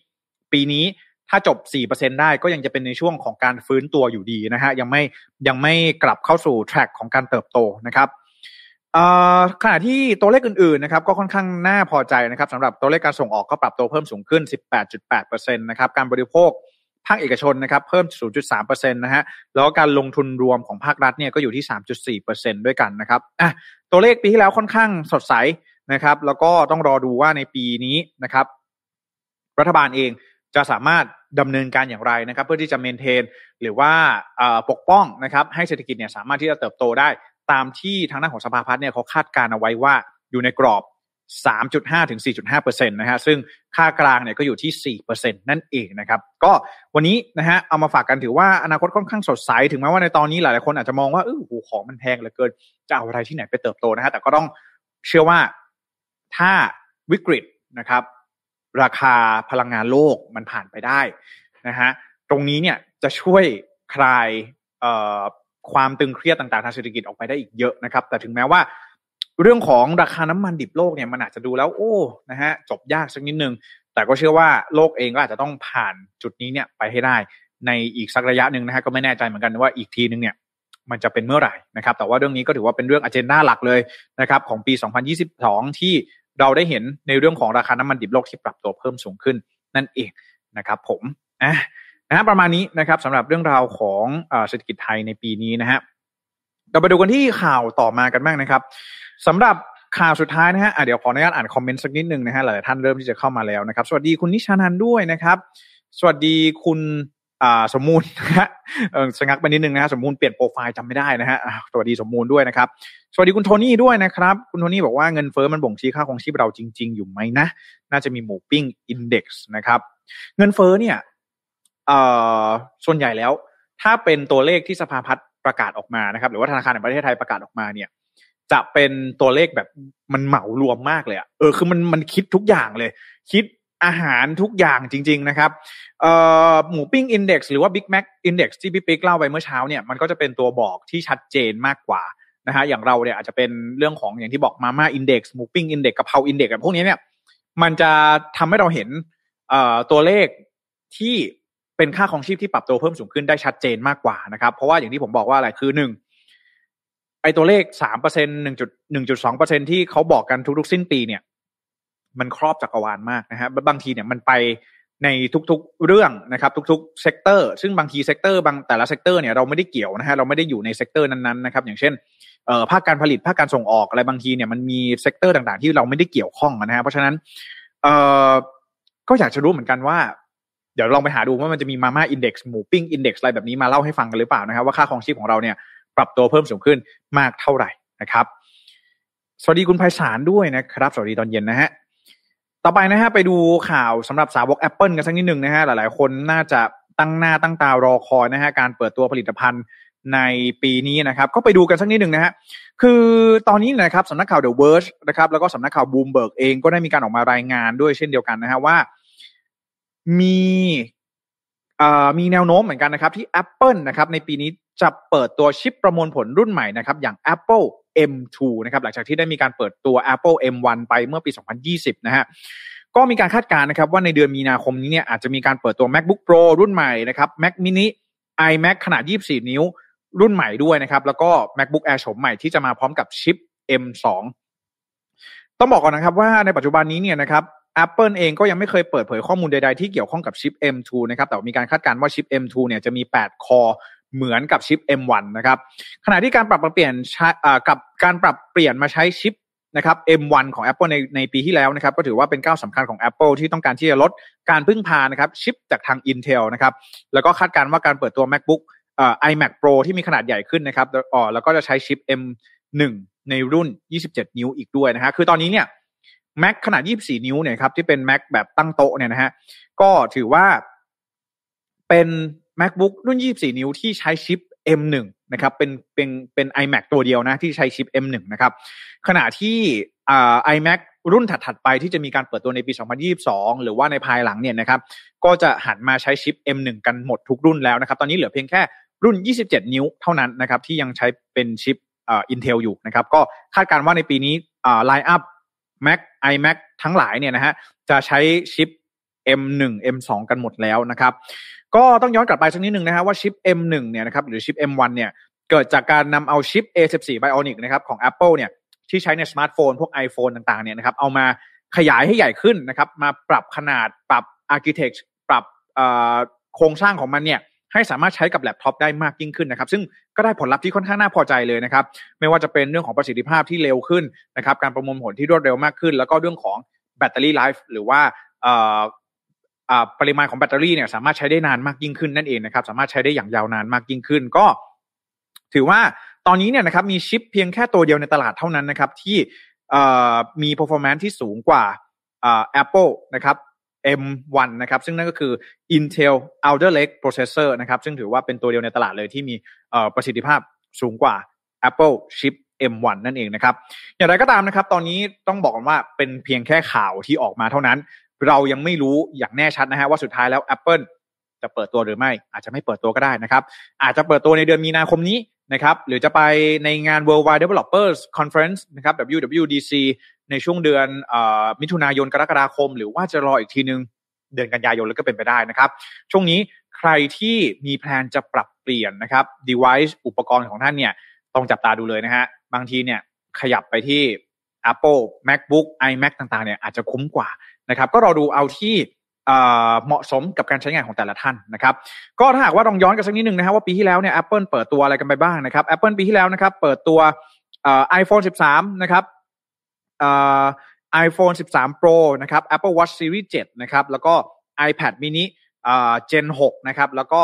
ปีนี้ถ้าจบ 4%ได้ก็ยังจะเป็นในช่วงของการฟื้นตัวอยู่ดีนะฮะยังไม่ยังไม่กลับเข้าสู่แทร็กของการเติบโตนะครับขณะที่ตัวเลขอื่นๆนะครับก็ค่อนข้างน่าพอใจนะครับสำหรับตัวเลขการส่งออกก็ปรับตัวเพิ่มสูงขึ้น 18.8%นะครับการบริโภค ภาคเอกชนนะครับเพิ่ม 0.3%นะฮะแล้วการลงทุนรวมของภาครัฐเนี่ยก็อยู่ที่ 3.4%ด้วยกันนะครับอะตัวเลขปีที่แล้วค่อนข้างสดใสนะครับ แล้วก็ต้องรอดูว่าในปีนี้นะครับ รัฐบาลเองจะสามารถดำเนินการอย่างไรนะครับ เพื่อที่จะเมนเทน หรือว่าปกป้องนะครับให้เศรษฐกิจเนี่ยสามารถที่จะเติบโตได้ ตามที่ทางด้านของสภาพัฒน์เนี่ยเขาคาดการเอาไว้ว่าอยู่ในกรอบ 3.5 ถึง 4.5%นะฮะซึ่งค่ากลางเนี่ยก็อยู่ที่4%นั่นเองนะครับ ก็วันนี้นะฮะเอามาฝากกันถือว่าอนาคตค่อนข้างสดใส ถึงแม้ว่าในตอนนี้หลายๆคนอาจจะมองว่าเออโหของมันแพงเหลือเกิน จะเอาอะไรที่ไหนไปเติบโตนะฮะแต่ก็ต้องเชื่อว่าถ้าวิกฤตนะครับ ราคาพลังงานโลกมันผ่านไปได้นะฮะตรงนี้เนี่ยจะช่วยคลายความตึงเครียดต่างๆทางเศรษฐกิจออกไปได้อีกเยอะนะครับ แต่ถึงแม้ว่า เรื่องของราคาน้ำมันดิบโลกเนี่ยมันอาจจะดูแล้วโอ้นะฮะจบยากสักนิดนึง แต่ก็เชื่อว่าโลกเองก็อาจจะต้องผ่านจุดนี้เนี่ยไปให้ได้ ในอีกสักระยะหนึ่งนะฮะก็ไม่แน่ใจเหมือนกันว่าอีกทีนึงเนี่ยมันจะเป็นเมื่อไหร่นะครับแต่ว่าเรื่องนี้ก็ถือว่าเป็นเรื่องอเจนดาหลักเลยนะครับของปี 2022 ที่เราได้เห็นในเรื่องของราคาน้ำมันดิบโลกที่ปรับตัวเพิ่มสูงขึ้นนั่นเองนะครับผมอะนะประมาณนี้นะครับสำหรับเรื่องราวของเศรษฐกิจไทยในปีนี้นะฮะ เราไปดูกันที่ข่าวต่อมากันบ้างนะครับสำหรับข่าวสุดท้ายนะฮะะเดี๋ยวขออนุญาตอ่านคอมเมนต์สักนิดหนึ่งนะฮะหลายท่านเริ่มที่จะเข้ามาแล้วนะครับ สวัสดีคุณนิชานันด้วยนะครับ สวัสดีคุณสมมูลนะฮะสงักไปนิดนึงนะฮะสมมูลเปลี่ยนโปรไฟล์จำไม่ได้นะฮะสวัสดีสมมูลด้วยนะครับ สวัสดีคุณโทนี่ด้วยนะครับ คุณโทนี่บอกว่าเงินเฟ้อมันบ่งชี้ค่าของชีพเราจริง ๆ อยู่ไหมนะ น่าจะมีหมูปิ้งอินเด็กซ์นะครับ เงินเฟ้อเนี่ยส่วนใหญ่แล้ว ถ้าเป็นตัวเลขที่สภาพัฒน์ ประกาศออกมานะครับ หรือว่าธนาคารแห่งประเทศไทยประกาศออกมาเนี่ย จะเป็นตัวเลขแบบมันเหมารวมมากเลยอะเออคือมันมันคิดทุกอย่างเลย คิดอาหารทุกอย่างจริง ๆ นะครับหมูปิ้งอินเด็กซ์หรือว่า Big Mac Index ที่พี่ปิ๊กเล่าไปเมื่อเช้าเนี่ยมันก็จะเป็นตัวบอกที่ชัดเจนมากกว่านะฮะอย่างเราเนี่ยอาจจะเป็นเรื่องของอย่างที่บอกมาม่า index หมูปิ้ง index กะเพรา index พวกนี้เนี่ย มันจะทำให้เราเห็นตัวเลขที่ เป็นค่าครองชีพที่ปรับตัวเพิ่มสูงขึ้นได้ชัดเจนมากกว่านะครับ เพราะว่าอย่างที่ผมบอกว่าอะไรคือหนึ่งไอตัวเลขสามเปอร์เซ็นต์หนึ่งจุดหนึ่งจุดสองเปอร์เซ็นต์ที่เขาบอกกันทุกๆ สิ้นปีเนี่ย มันครอบจักรวาลมากนะฮะบางทีเนี่ยมันไปในทุกๆเรื่องนะครับ ทุกๆ sector ซึ่งบางที sector บางแต่ละ sector เนี่ยเราไม่ได้เกี่ยวนะฮะเราไม่ได้อยู่ใน sector นั้นๆนะครับอย่างเช่นเอ่อภาคการผลิตภาคการส่งออกอะไรบางทีเนี่ยมันมี sector ต่างๆ ที่เราไม่ได้เกี่ยวข้องนะฮะเพราะฉะนั้นเอ่อก็อยากจะรู้เหมือนกันว่า เดี๋ยวลองไปหาดูว่ามันจะมีมาม่า index หมูปิ้ง index อะไรแบบนี้มาเล่าให้ฟังกันหรือเปล่านะครับว่าค่าครองชีพของเราเนี่ยปรับตัวเพิ่มสูงขึ้นมากเท่าไหร่นะครับ สวัสดีคุณไพศาลด้วยนะครับ สวัสดีตอนเย็นนะฮะต่อไปนะฮะไปดูข่าวสำหรับสาวก Apple กันสักนิดหนึ่งนะฮะหลายๆ คนน่าจะตั้งหน้าตั้งตารอคอยนะฮะการเปิดตัวผลิตภัณฑ์ในปีนี้นะครับ ก็ไปดูกันสักนิดหนึ่งนะฮะคือตอนนี้นะครับสำนักข่าว The Verge นะครับแล้วก็สำนักข่าว Bloomberg เองก็ได้มีการออกมารายงานด้วยเช่นเดียวกันนะฮะว่า มีมีแนวโน้มเหมือนกันนะครับ ที่ Apple นะครับในปีนี้จะเปิดตัวชิปประมวลผลรุ่นใหม่นะครับ อย่าง Apple M2 นะครับหลังจากที่ได้มีการเปิดตัว Apple M1 ไปเมื่อปี 2020 นะฮะก็มีการคาดการณ์นะครับว่าในเดือนมีนาคมนี้เนี่ยอาจจะมีการเปิดตัว MacBook Pro รุ่นใหม่นะครับ Mac mini iMac ขนาด 24 นิ้ว รุ่นใหม่ด้วยนะครับ แล้วก็ MacBook Air โฉมใหม่ที่จะมาพร้อมกับชิป M2 ต้องบอกก่อนนะครับว่าในปัจจุบันนี้เนี่ยนะครับ Apple เองก็ยังไม่เคยเปิดเผยข้อมูลใด ๆ ที่เกี่ยวข้องกับชิป M2 นะครับ แต่มีการคาดการณ์ว่าชิป M2 เนี่ยจะมี 8 คอเหมือนกับชิป M1 นะครับ ขณะที่การปรับเปลี่ยนกับการปรับเปลี่ยนมาใช้ชิปนะครับ M1 ของ Apple ในในปีที่แล้วนะครับ ก็ถือว่าเป็นก้าวสำคัญของ Apple ที่ต้องการที่จะลดการพึ่งพานะครับชิปจากทาง Intel นะครับ แล้วก็คาดการณ์ว่าการเปิดตัว MacBook เอ่อ iMac Pro ที่มีขนาดใหญ่ขึ้นนะครับอ๋อแล้วก็จะใช้ชิป M1 ในรุ่น 27 นิ้วอีกด้วยนะฮะคือตอนนี้เนี่ย Mac ขนาด 24 นิ้วเนี่ยครับที่เป็น Mac แบบตั้งโต๊ะเนี่ยนะฮะก็ถือว่าเป็น macbook รุ่น 24 นิ้วที่ใช้ชิป M1 นะครับเป็นเป็นเป็น iMac ตัวเดียวนะที่ใช้ชิป M1 นะครับขณะที่อ่า iMac รุ่นถัด ๆ ไปที่จะมีการเปิดตัวในปี 2022 หรือว่าในภายหลังเนี่ยนะครับก็จะหันมาใช้ชิป M1 กันหมดทุกรุ่นแล้วนะครับ ตอนนี้เหลือเพียงแค่รุ่น 27 นิ้วเท่านั้นนะครับที่ยังใช้เป็นชิปอ่า Intel อยู่นะครับก็คาดการณ์ว่าในปีนี้อ่าไลน์อัพ Mac iMac ทั้งหลายเนี่ยนะฮะจะใช้ชิป M1 M2 กันหมดแล้วนะครับ ก็ต้องย้อนกลับไปสักนิดหนึ่งนะฮะว่าชิป M1 เนี่ยนะครับหรือชิป M1 เนี่ยเกิดจากการนำเอาชิป A14 Bionic นะครับของ Apple เนี่ยที่ใช้ในสมาร์ทโฟน พวก iPhone ต่างๆเนี่ยนะครับเอามาขยายให้ใหญ่ขึ้นนะครับ มาปรับขนาดปรับ Architect ปรับโครงสร้างของมันเนี่ย ให้สามารถใช้กับแล็ปท็อปได้มากยิ่งขึ้นนะครับ ซึ่งก็ได้ผลลัพธ์ที่ค่อนข้างน่าพอใจเลยนะครับ ไม่ว่าจะเป็นเรื่องของประสิทธิภาพที่เร็วขึ้นนะครับ การประมวลผลที่รวดเร็วมากขึ้น แล้วก็เรื่องของ battery life หรือว่าปริมาณของแบตเตอรี่เนี่ยสามารถใช้ได้นานมากยิ่งขึ้นนั่นเองนะครับ สามารถใช้ได้อย่างยาวนานมากยิ่งขึ้น ก็ถือว่าตอนนี้เนี่ยนะครับมีชิปเพียงแค่ตัวเดียวในตลาดเท่านั้นนะครับที่มี performance ที่สูงกว่า Apple นะครับ M1 นะครับ ซึ่งนั่นก็คือ Intel Alder Lake Processor นะครับ ซึ่งถือว่าเป็นตัวเดียวในตลาดเลยที่มีประสิทธิภาพสูงกว่า Apple Chip M1 นั่นเองนะครับ อย่างไรก็ตามนะครับ ตอนนี้ต้องบอกกันว่าเป็นเพียงแค่ข่าวที่ออกมาเท่านั้น เรายังไม่รู้อย่างแน่ชัดนะฮะว่าสุดท้ายแล้ว Apple จะเปิดตัวหรือไม่ อาจจะไม่เปิดตัวก็ได้นะครับ อาจจะเปิดตัวในเดือนมีนาคมนี้ นะครับหรือจะไปในงาน Worldwide Developers Conference นะครับ WWDC ในช่วงเดือนอมิถุนายนกรกฎาคม หรือว่าจะรออีกทีนึง เดือนกันยายนแล้วก็เป็นไปได้นะครับ ช่วงนี้ใครที่มีแพลนจะปรับเปลี่ยนนะครับ device อุปกรณ์ของท่านเนี่ยต้องจับตาดูเลยนะฮะบางทีเนี่ยขยับไปที่ Apple MacBook iMac ต่างๆเนี่ยอาจจะคุ้มกว่านะครับ ก็รอดูเอาที่ เหมาะสมกับการใช้งานของแต่ละท่านนะครับก็ถ้าหากว่าลองย้อนกันสักนิดหนึ่งนะครับว่าปีที่แล้วเนี่ย Apple เปิดตัวอะไรกันไปบ้างนะครับ Apple ปีที่แล้วนะครับเปิดตัวไอโฟน13 นะครับไอโฟน13 Pro นะครับ Apple Watch Series 7 นะครับ แล้วก็ iPad mini อ่า Gen 6นะครับ แล้วก็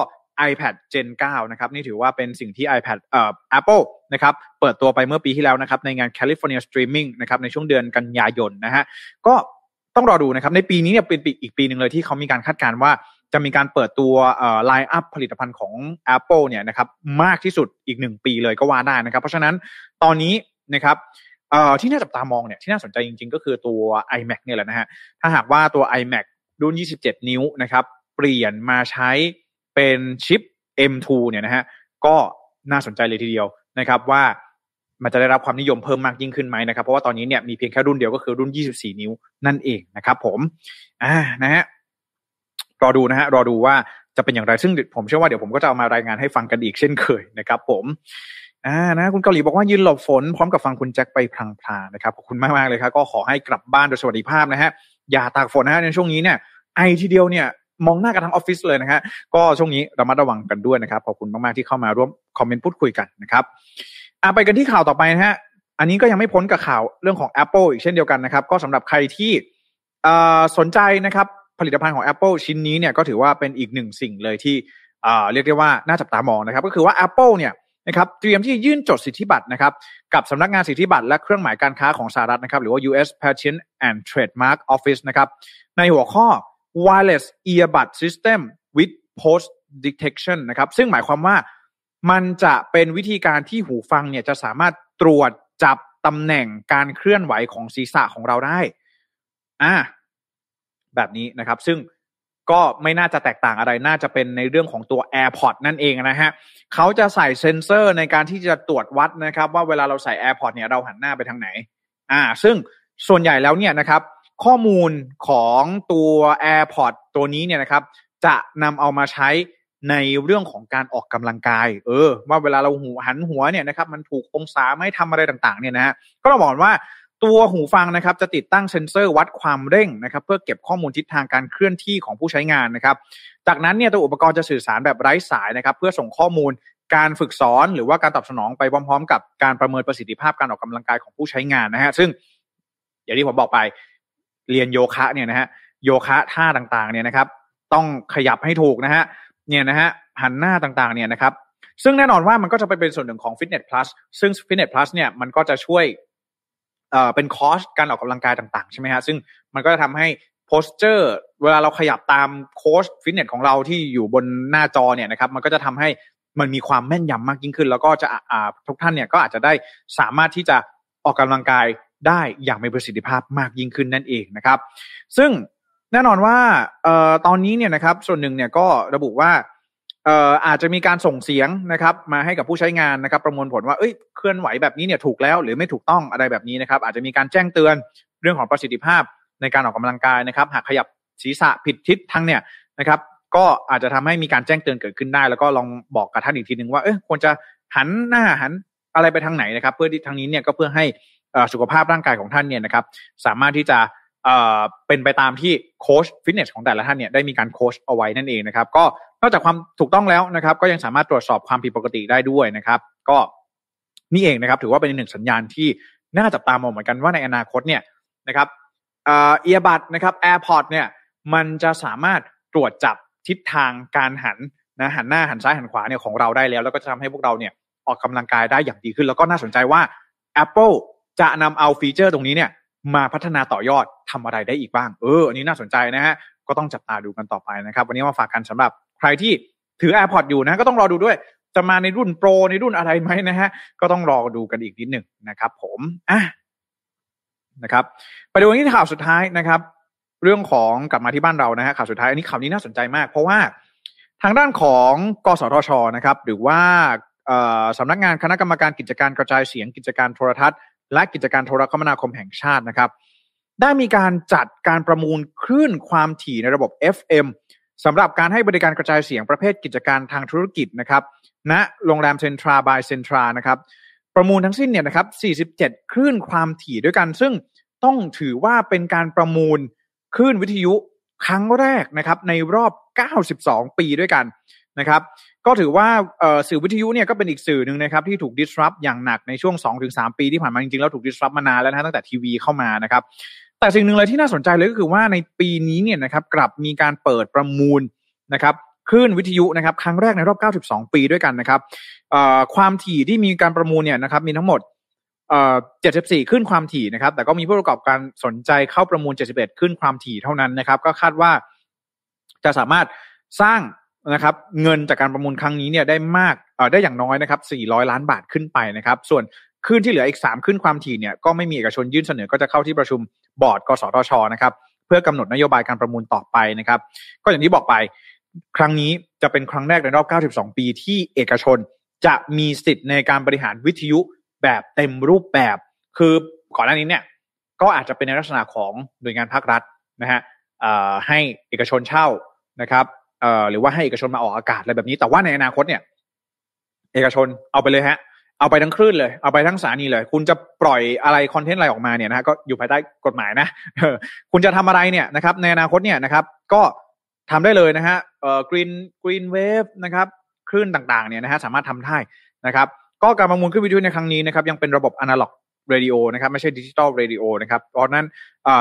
iPad Gen 9 นะครับ นี่ถือว่าเป็นสิ่งที่ iPad เอ่อ Apple นะครับ เปิดตัวไปเมื่อปีที่แล้วนะครับ ในงาน California Streaming นะครับ ในช่วงเดือนกันยายนนะฮะ ก็ ต้องรอดูนะครับ ในปีนี้เนี่ยเป็นปีอีกปีหนึ่งเลยที่เขามีการคาดการณ์ว่าจะมีการเปิดตัวไลน์อัพผลิตภัณฑ์ของ Apple เนี่ยนะครับมากที่สุดอีกหนึ่งปีเลยก็ว่าได้นะครับ เพราะฉะนั้นตอนนี้นะครับที่น่าจับตามองเนี่ยที่น่าสนใจจริง ๆ ก็คือตัว iMac เนี่ยแหละนะฮะถ้าหากว่าตัว iMac รุ่น 27 นิ้วนะครับ เปลี่ยนมาใช้เป็นชิป M2 เนี่ยนะฮะก็น่าสนใจเลยทีเดียวนะครับว่า มันจะได้รับความนิยมเพิ่มมากยิ่งขึ้นไหมนะครับ เพราะว่าตอนนี้เนี่ยมีเพียงแค่รุ่นเดียวก็คือรุ่น 24 นิ้วนั่นเองนะครับ ผมอ่านะฮะรอดูนะฮะรอดูว่าจะเป็นอย่างไรซึ่งผมเชื่อว่าเดี๋ยวผมก็จะเอามารายงานให้ฟังกันอีกเช่นเคยนะครับ ผมอ่านะคุณเกาหลีบอกว่ายืนหลบฝนพร้อมกับฟังคุณแจ็คไปพลางๆนะครับขอบคุณมากๆเลยครับก็ขอให้กลับบ้านโดยสวัสดิภาพนะฮะอย่าตากฝนนะฮะในช่วงนี้เนี่ยไอทีเดียวเนี่ยมองหน้ากันทั้งออฟฟิศเลยนะฮะก็ช่วงนี้ระมัดระวังกันด้วยนะครับขอบคุณมากๆที่เข้ามาร่วมคอมเมนต์พูดคุยกันนะครับ อ่าไปกันที่ข่าวต่อไปนะฮะ อันนี้ก็ยังไม่พ้นกับข่าวเรื่องของ Apple อีกเช่นเดียวกันนะครับ ก็สำหรับใครที่สนใจนะครับ ผลิตภัณฑ์ของ Apple ชิ้นนี้เนี่ยก็ถือว่าเป็นอีกหนึ่งสิ่งเลยที่เรียกได้ว่าน่าจับตามองนะครับ ก็คือว่า Apple เนี่ยนะครับเตรียมที่ยื่นจดสิทธิบัตรนะครับกับสำนักงานสิทธิบัตรและเครื่องหมายการค้าของสหรัฐนะครับหรือว่า U.S. Patent and Trademark Office นะครับในหัวข้อ wireless earbud system with post detection นะครับซึ่งหมายความว่า มันจะเป็นวิธีการที่หูฟังเนี่ยจะสามารถตรวจจับตำแหน่งการเคลื่อนไหวของศีรษะของเราได้ อ่า แบบนี้นะครับ ซึ่งก็ไม่น่าจะแตกต่างอะไร น่าจะเป็นในเรื่องของตัว AirPod นั่นเองนะฮะเขาจะใส่เซ็นเซอร์ในการที่จะตรวจวัดนะครับ ว่าเวลาเราใส่ AirPod เนี่ยเราหันหน้าไปทางไหน อ่า ซึ่งส่วนใหญ่แล้วเนี่ยนะครับ ข้อมูลของตัว AirPod ตัวนี้เนี่ยนะครับ จะนำเอามาใช้ ในเรื่องของการออกกำลังกาย เออ ว่าเวลาเราหูหันหัวเนี่ยนะครับ มันถูกองศาไม่ทำอะไรต่างๆ เนี่ยนะฮะก็เราบอกว่าตัวหูฟังนะครับจะติดตั้งเซ็นเซอร์วัดความเร่งนะครับ เพื่อเก็บข้อมูลทิศทางการเคลื่อนที่ของผู้ใช้งานนะครับ จากนั้นเนี่ยตัวอุปกรณ์จะสื่อสารแบบไร้สายนะครับ เพื่อส่งข้อมูลการฝึกสอนหรือว่าการตอบสนองไปพร้อมๆ กับการประเมินประสิทธิภาพการออกกำลังกายของผู้ใช้งานนะฮะซึ่งอย่างที่ผมบอกไปเรียนโยคะเนี่ยนะฮะโยคะท่าต่างๆเนี่ยนะครับ ต้องขยับให้ถูกนะฮะ เนี่ยนะฮะหันหน้าต่างๆเนี่ยนะครับซึ่งแน่นอนว่ามันก็จะไปเป็นส่วนหนึ่งของ Fitness Plus ซึ่ง Fitness Plus เนี่ยมันก็จะช่วยเอ่อเป็นคอสการออกกำลังกายต่างๆ ใช่ไหมฮะซึ่งมันก็จะทำให้โพสเจอร์เวลาเราขยับตามโค้ชฟิตเนสของเราที่อยู่บนหน้าจอเนี่ยนะครับมันก็จะทำให้มันมีความแม่นยำมากยิ่งขึ้น แล้วก็จะอ่าทุกท่านเนี่ยก็อาจจะได้สามารถที่จะออกกำลังกายได้อย่างมีประสิทธิภาพมากยิ่งขึ้นนั่นเองนะครับ ซึ่ง แน่นอนว่าเอ่อตอนนี้เนี่ยนะครับส่วนหนึ่งเนี่ยก็ระบุว่าเอ่ออาจจะมีการส่งเสียงนะครับ มาให้กับผู้ใช้งานนะครับ ประมวลผลว่าเอ้ยเคลื่อนไหวแบบนี้เนี่ยถูกแล้วหรือไม่ถูกต้องอะไรแบบนี้นะครับ อาจจะมีการแจ้งเตือนเรื่องของประสิทธิภาพในการออกกำลังกายนะครับ หากขยับศีรษะผิดทิศทางเนี่ยนะครับ ก็อาจจะทำให้มีการแจ้งเตือนเกิดขึ้นได้ แล้วก็ลองบอกกับท่านอีกทีหนึ่งว่าเอ้ยควรจะหันหน้าหันอะไรไปทางไหนนะครับ เพื่อที่ทางนี้เนี่ยก็เพื่อให้สุขภาพร่างกายของท่านเนี่ยนะครับ สามารถที่จะ เป็นไปตามที่โค้ชฟิตเนสของแต่ละท่านเนี่ยได้มีการโค้ชเอาไว้นั่นเองนะครับ ก็นอกจากความถูกต้องแล้วนะครับ ก็ยังสามารถตรวจสอบความผิดปกติได้ด้วยนะครับ ก็นี่เองนะครับ ถือว่าเป็นหนึ่งสัญญาณที่น่าจับตามองเหมือนกันว่าในอนาคตเนี่ยนะครับ earbud นะครับ AirPods เนี่ยมันจะสามารถตรวจจับทิศทางการหันนะหันหน้าหันซ้ายหันขวาเนี่ยของเราได้แล้ว แล้วก็จะทำให้พวกเราเนี่ยออกกำลังกายได้อย่างดีขึ้น แล้วก็น่าสนใจว่า Apple จะนำเอาฟีเจอร์ตรงนี้เนี่ย มาพัฒนาต่อยอดทำอะไรได้อีกบ้าง เออ อันนี้น่าสนใจนะฮะ ก็ต้องจับตาดูกันต่อไปนะครับ วันนี้มาฝากกันสำหรับใครที่ถือ AirPods อยู่นะ ก็ต้องรอดูด้วย จะมาในรุ่น Pro ในรุ่นอะไรไหมนะฮะ ก็ต้องรอดูกันอีกนิดหนึ่งนะครับผมอะนะครับ ไปดูที่ข่าวสุดท้ายนะครับ เรื่องของกลับมาที่บ้านเรานะฮะข่าวสุดท้ายอันนี้ข่าวนี้น่าสนใจมาก เพราะว่าทางด้านของกสทชนะครับ หรือว่าสำนักงานคณะกรรมการกิจการกระจายเสียงกิจการโทรทัศน์ และกิจการโทรคมนาคมแห่งชาตินะครับได้มีการจัดการประมูลคลื่นความถี่ในระบบ FM สำหรับการให้บริการกระจายเสียงประเภทกิจการทางธุรกิจนะครับณนะโรงแรมเซ็นทราบายเซ็นทรานะครับประมูลทั้งสิ้นเนี่ยนะครับ 47 คลื่นความถี่ด้วยกัน ซึ่งต้องถือว่าเป็นการประมูลคลื่นวิทยุครั้งแรกนะครับในรอบ 92 ปีด้วยกันนะครับก็ถือว่าสื่อวิทยุเนี่ยก็เป็นอีกสื่อหนึ่งนะครับที่ถูก disrupt อย่างหนักในช่วง 2-3 ปีที่ผ่านมาจริงๆแล้วถูก disrupt มานานแล้วนะตั้งแต่ทีวีเข้ามานะครับแต่สิ่งหนึ่งเลยที่น่าสนใจเลยก็คือว่าในปีนี้เนี่ยนะครับกลับมีการเปิดประมูลนะครับคลื่นวิทยุนะครับครั้งแรกในรอบ 92 ปีด้วยกันนะครับความถี่ที่มีการประมูลเนี่ยนะครับมีทั้งหมดเจ็ดสิบสี่ขึ้นความถี่นะครับ แต่ก็มีผู้ประกอบการสนใจเข้าประมูล 71 ขึ้นความถี่เท่านั้นนะครับ ก็คาดว่าจะสามารถสร้าง นะครับเงินจากการประมูลครั้งนี้เนี่ยได้มากเอ่อได้อย่างน้อยนะครับ 400 ล้านบาทขึ้นไปนะครับ ส่วนขึ้นที่เหลืออีก 3 ขึ้นความถี่เนี่ยก็ไม่มีเอกชนยื่นเสนอก็จะเข้าที่ประชุมบอร์ดกสทชนะครับเพื่อกำหนดนโยบายการประมูลต่อไปนะครับ ก็อย่างที่บอกไป ครั้งนี้จะเป็นครั้งแรกในรอบ 92 ปีที่เอกชนจะมีสิทธิ์ในการบริหารวิทยุแบบเต็มรูปแบบ คือก่อนหน้านี้เนี่ยก็อาจจะเป็นในลักษณะของหน่วยงานภาครัฐนะฮะให้เอกชนเช่านะครับ เอ่อหรือว่าให้เอกชนมาออกอากาศอะไรแบบนี้ แต่ว่าในอนาคตเนี่ย เอกชนเอาไปเลยฮะ เอาไปทั้งคลื่นเลย เอาไปทั้งสถานีเลย คุณจะปล่อยอะไร content อะไรออกมาเนี่ยนะฮะก็อยู่ภายใต้กฎหมายนะคุณจะทำอะไรเนี่ยนะครับ ในอนาคตเนี่ยนะครับ ก็ทำได้เลยนะฮะเอ่อ Green Green Wave นะครับคลื่นต่างๆเนี่ยนะฮะสามารถทำได้นะครับ ก็การประมูลคลื่นวิทยุในครั้งนี้นะครับยังเป็นระบบ analog radio นะครับไม่ใช่ digital radio นะครับเพราะนั้น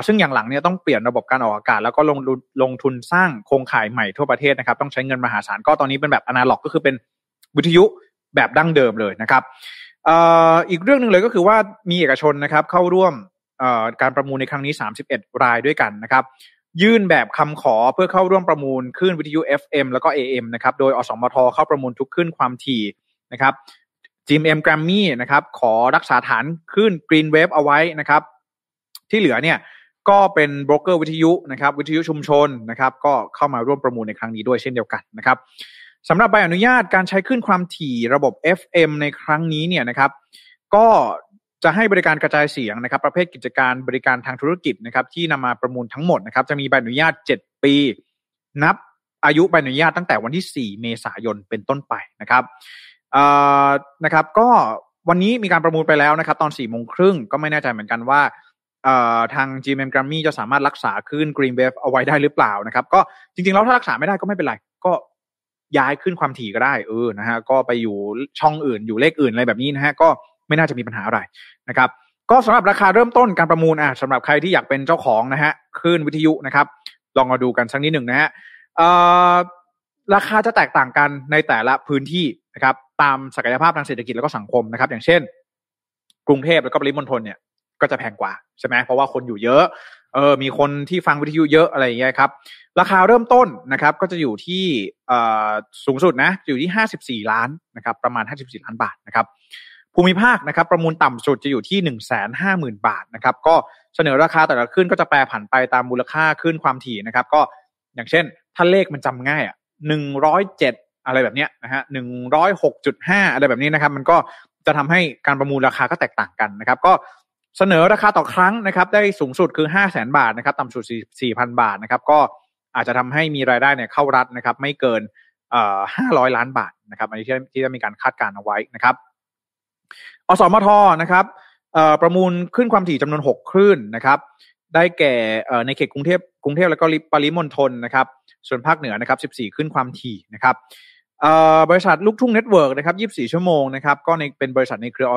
ซึ่งอย่างหลังเนี่ยต้องเปลี่ยนระบบการออกอากาศ แล้วก็ลงลงทุนสร้างโครงข่ายใหม่ทั่วประเทศนะครับ ต้องใช้เงินมหาศาลก็ตอนนี้เป็นแบบอนาล็อกก็คือเป็นวิทยุแบบดั้งเดิมเลยนะครับอีกเรื่องหนึ่งเลยก็คือว่ามีเอกชนนะครับเข้าร่วมการประมูลในครั้งนี้ 31 รายด้วยกันนะครับ ยื่นแบบคำขอเพื่อเข้าร่วมประมูลคลื่นวิทยุ FM แล้วก็ AM นะครับ โดยอสมทเข้าประมูลทุกคลื่นความถี่นะครับ GMM Grammy นะครับ ขอรักษาฐานคลื่น Green Wave เอาไว้นะครับ ที่เหลือเนี่ยก็เป็นโบรกเกอร์วิทยุนะครับ วิทยุชุมชนนะครับ ก็เข้ามาร่วมประมูลในครั้งนี้ด้วยเช่นเดียวกันนะครับสำหรับใบอนุญาตการใช้ขึ้นความถี่ระบบ FM ในครั้งนี้เนี่ยนะครับ ก็จะให้บริการกระจายเสียงนะครับ ประเภทกิจการบริการทางธุรกิจนะครับ ที่นำมาประมูลทั้งหมดนะครับ จะมีใบอนุญาต 7 ปี นับอายุใบอนุญาตตั้งแต่วันที่ 4 เมษายนเป็นต้นไปนะครับ นะครับ ก็วันนี้มีการประมูลไปแล้วนะครับ ตอน4ี่โมงครึ่งก็ไม่แน่ใจเหมือนกันว่าทาง GMM Grammy จะสามารถรักษาขึ้น Green Wave เอาไว้ได้หรือเปล่านะครับ ก็จริงๆแล้วถ้ารักษาไม่ได้ก็ไม่เป็นไร ก็ย้ายขึ้นความถี่ก็ได้เออนะฮะก็ไปอยู่ช่องอื่นอยู่เลขอื่นอะไรแบบนี้นะฮะก็ไม่น่าจะมีปัญหาอะไรนะครับก็สำหรับราคาเริ่มต้นการประมูลอะสำหรับใครที่อยากเป็นเจ้าของนะฮะคลื่นวิทยุนะครับ ลองมาดูกันสักนิดหนึ่งนะฮะราคาจะแตกต่างกันในแต่ละพื้นที่นะครับ ตามศักยภาพทางเศรษฐกิจแล้วก็สังคมนะครับ อย่างเช่น กรุงเทพแล้วก็ปริมณฑลเนี่ยก็จะแพงกว่าใช่ไหมเพราะว่าคนอยู่เยอะเออมีคนที่ฟังวิทยุเยอะอะไรอย่างเงี้ยครับราคาเริ่มต้นนะครับ ก็จะอยู่ที่เอ่อสูงสุดนะอยู่ที่ห้าสิบสี่ล้านนะครับ ประมาณห้าสิบสี่ล้านบาทนะครับ ภูมิภาคนะครับ ประมูลต่ำสุดจะอยู่ที่หนึ่งแสนห้าหมื่นบาทนะครับ ก็เสนอราคาแต่ละขึ้นก็จะแปรผันไปตามมูลค่าขึ้นความถี่นะครับ ก็อย่างเช่น ถ้าเลขมันจำง่ายอะหนึ่งร้อยเจ็ด อะไรแบบเนี้ยนะฮะหนึ่งร้อยหกจุดห้าอะไรแบบนี้นะครับ มันก็จะทำให้การประมูลราคาก็แตกต่างกันนะครับ ก็เสนอราคาต่อครั้งนะครับ ได้สูงสุดคือห้าแสนบาทนะครับ ต่ำสุดสี่พันบาทนะครับ ก็อาจจะทำให้มีรายได้เนี่ยเข้ารัฐนะครับ ไม่เกินเอ่อห้าร้อยล้านบาทนะครับ อันนี้ที่ที่จะมีการคาดการณ์เอาไว้นะครับ อสมทนะครับประมูลขึ้นความถี่จำนวนหกคลื่นนะครับ ได้แก่ในเขตกรุงเทพกรุงเทพแล้วก็ปริมณฑลนะครับ ส่วนภาคเหนือนะครับ 14 ขึ้นความถี่นะครับ บริษัทลูกทุ่งเน็ตเวิร์กนะครับ24 ชั่วโมงนะครับก็ในเป็นบริษัทในเครือ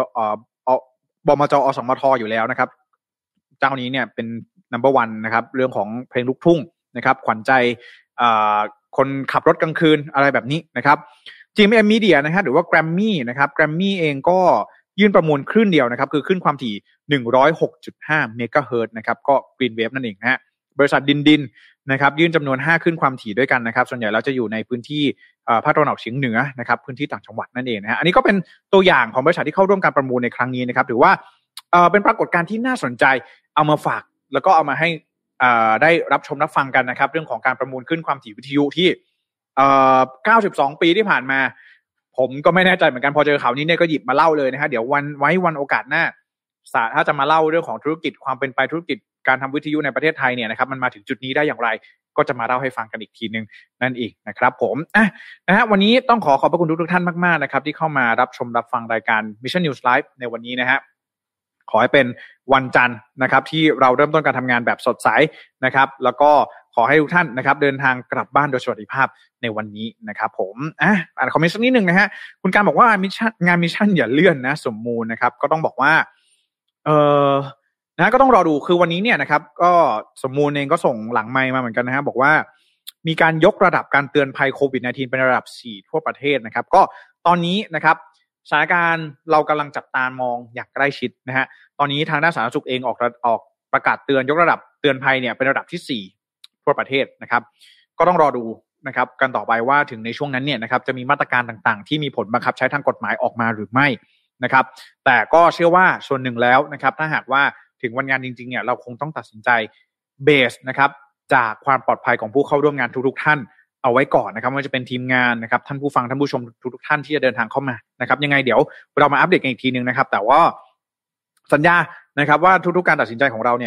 บมจอสมทอยู่แล้วนะครับ เจ้านี้เนี่ยเป็น number one นนะครับ เรื่องของเพลงลูกทุ่งนะครับ ขวัญใจคนขับรถกลางคืนอะไรแบบนี้นะครับ GMM Media นะฮะหรือว่า Grammy นะครับ Grammy เองก็ยื่นประมูลคลื่นเดียวนะครับ คือคลื่นความถี่ 106.5 เมกะเฮิร์ตนะครับ ก็ Green Wave นั่นเองนะฮะบริษัทดินดิน นะครับยื่นจำนวน 5 ขึ้นความถี่ด้วยกันนะครับ ส่วนใหญ่แล้วจะอยู่ในพื้นที่ภาคตะวันออกเฉียงเหนือนะครับพื้นที่ต่างจังหวัดนั่นเองนะฮะอันนี้ก็เป็นตัวอย่างของบริษัทที่เข้าร่วมการประมูลในครั้งนี้นะครับถือว่าเป็นปรากฏการณ์ที่น่าสนใจเอามาฝาก แล้วก็เอามาให้ได้รับชมรับฟังกันนะครับ เรื่องของการประมูลขึ้นความถี่วิทยุที่ 92 ปีที่ผ่านมา ผมก็ไม่แน่ใจเหมือนกันพอเจอข่าวนี้เนี่ยก็หยิบมาเล่าเลยนะฮะเดี๋ยววันไว้วันโอกาสหน้าสาถ้าจะมาเล่าเรื่องของธุรกิจความเป็นไปธุรกิจ การทำวิทยุในประเทศไทยเนี่ยนะครับมันมาถึงจุดนี้ได้อย่างไร ก็จะมาเล่าให้ฟังกันอีกทีนึงนั่นเองนะครับผมอะนะฮะวันนี้ต้องขอขอบพระคุณทุกทุกท่านมากๆนะครับที่เข้ามารับชมรับฟังรายการ Mission News Live ในวันนี้นะฮะขอให้เป็นวันจันทร์นะครับที่เราเริ่มต้นการทำงานแบบสดใสนะครับ แล้วก็ขอให้ทุกท่านนะครับเดินทางกลับบ้านโดยสวัสดิภาพในวันนี้นะครับผมอะอ่านคอมเมนต์สักนิดหนึ่งนะฮะคุณการบอกว่า Mission งาน Mission อย่าเลื่อนนะ สมมูลนะครับ ก็ต้องบอกว่าเออ นะก็ต้องรอดูคือวันนี้เนี่ยนะครับ ก็สมมูลเองก็ส่งหลังไมมาเหมือนกันนะฮะบอกว่ามีการยกระดับการเตือนภัยโควิด -19 เป็นระดับ 4 ทั่วประเทศนะครับ ก็ตอนนี้นะครับสถานการณ์เรากำลังจับตามองอย่างใกล้ชิดนะฮะตอนนี้ทางด้านสาธารณสุขเองออกออกประกาศเตือนยกระดับเตือนภัยเนี่ยเป็นระดับที่ 4 ทั่วประเทศนะครับ ก็ต้องรอดูนะครับกันต่อไปว่าถึงในช่วงนั้นเนี่ยนะครับจะมีมาตรการต่างๆ ที่มีผลบังคับใช้ทางกฎหมายออกมาหรือไม่นะครับ แต่ก็เชื่อว่าส่วนหนึ่งแล้วนะครับ ถ้าหากว่า ถึงวันงานจริงๆเนี่ยเราคงต้องตัดสินใจเบสนะครับจากความปลอดภัยของผู้เข้าร่วมงานทุกๆ ท่านเอาไว้ก่อนนะครับว่าจะเป็นทีมงานนะครับท่านผู้ฟังท่านผู้ชมทุกๆท่านที่จะเดินทางเข้ามานะครับ ยังไงเดี๋ยวเรามาอัปเดตกันอีกทีนึงนะครับ แต่ว่าสัญญานะครับว่าทุกๆการตัดสินใจของเราเ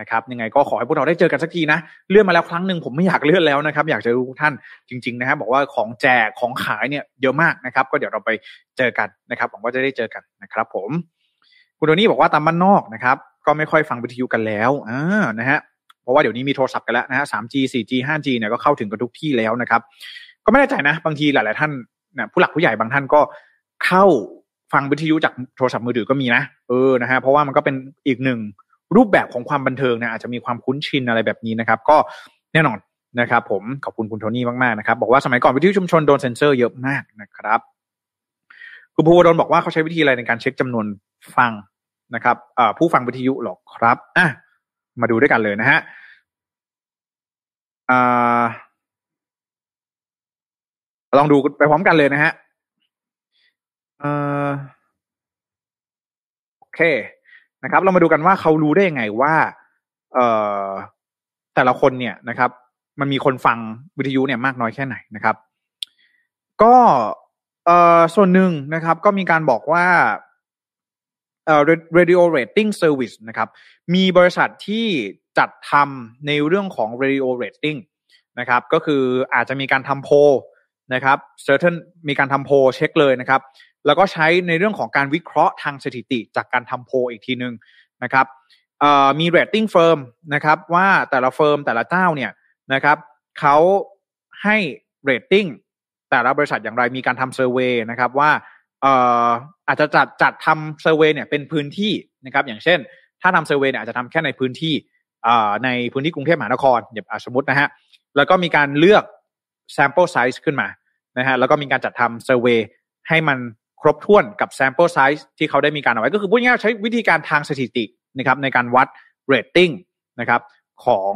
นะครับยังไงก็ขอให้พวกเราได้เจอกันสักทีนะเลื่อนมาแล้วครั้งหนึ่งผมไม่อยากเลื่อนแล้วนะครับ อยากจอทุกท่านจริง ๆ นะครับบอกว่าของแจกของขายเนี่ยเยอะมากนะครับ ก็เดี๋ยวเราไปเจอกันนะครับหวังว่าจะได้เจอกันนะครับ ผม คุณโดนี่บอกว่าตามบ้านนอกนะครับ ก็ไม่ค่อยฟังวิทยุกันแล้วอ่านะฮะเพราะว่าเดี๋ยวนี้มีโทรศัพท์กันแล้วนะฮะ 3G 4G 5G เนี่ยก็เข้าถึงกันทุกที่แล้วนะครับ ก็ไม่แน่ใจนะ บางทีหลาย ๆ ท่านนะผู้หลักผู้ใหญ่บางท่านก็เข้าฟังวิทยุจากโทรศัพท์มือถือก็มีนะเออนะฮะเพราะว่ามันก็เป็นอีกหนึ่ง รูปแบบของความบันเทิงนะอาจจะมีความคุ้นชินอะไรแบบนี้นะครับ ก็แน่นอนนะครับผมขอบคุณคุณโทนี่มากๆนะครับ บอกว่าสมัยก่อนวิทยุชุมชนโดนเซ็นเซอร์เยอะมากนะครับคุณภูวดลบอกว่าเขาใช้วิธีอะไรในการเช็คจำนวนฟังนะครับผู้ฟังวิทยุหรอกครับอะมาดูด้วยกันเลยนะฮะลองดูไปพร้อมกันเลยนะฮะโอเค นะครับ เรามาดูกันว่าเขารู้ได้ยังไงว่า เอ่อแต่ละคนเนี่ยนะครับ มันมีคนฟังวิทยุเนี่ยมากน้อยแค่ไหนนะครับ ก็เอ่อส่วนหนึ่งนะครับ ก็มีการบอกว่าเอ่อ radio rating service นะครับ มีบริษัทที่จัดทำในเรื่องของ radio rating นะครับ ก็คืออาจจะมีการทำโพ นะครับ certain มีการทำโพเช็คเลยนะครับ แล้วก็ใช้ในเรื่องของการวิเคราะห์ทางสถิติจากการทำโพลอีกทีหนึ่งนะครับมี rating firm นะครับว่าแต่ละ firm แต่ละเจ้าเนี่ยนะครับเขาให้ rating แต่ละบริษัทอย่างไรมีการทำ survey นะครับว่าอาจจะจัดจัดทำ survey เนี่ยเป็นพื้นที่นะครับอย่างเช่น ถ้าทำ survey เนี่ยอาจจะทำแค่ในพื้นที่ในพื้นที่กรุงเทพมหานครอย่างสมมตินะฮะแล้วก็มีการเลือก sample size ขึ้นมานะฮะแล้วก็มีการจัดทำเซอร์เวยให้มันครบถ้วนกับ sample size ที่เขาได้มีการเอาไว้ ก็คือพูดง่ายๆใช้วิธีการทางสถิตินะครับในการวัด rating นะครับของ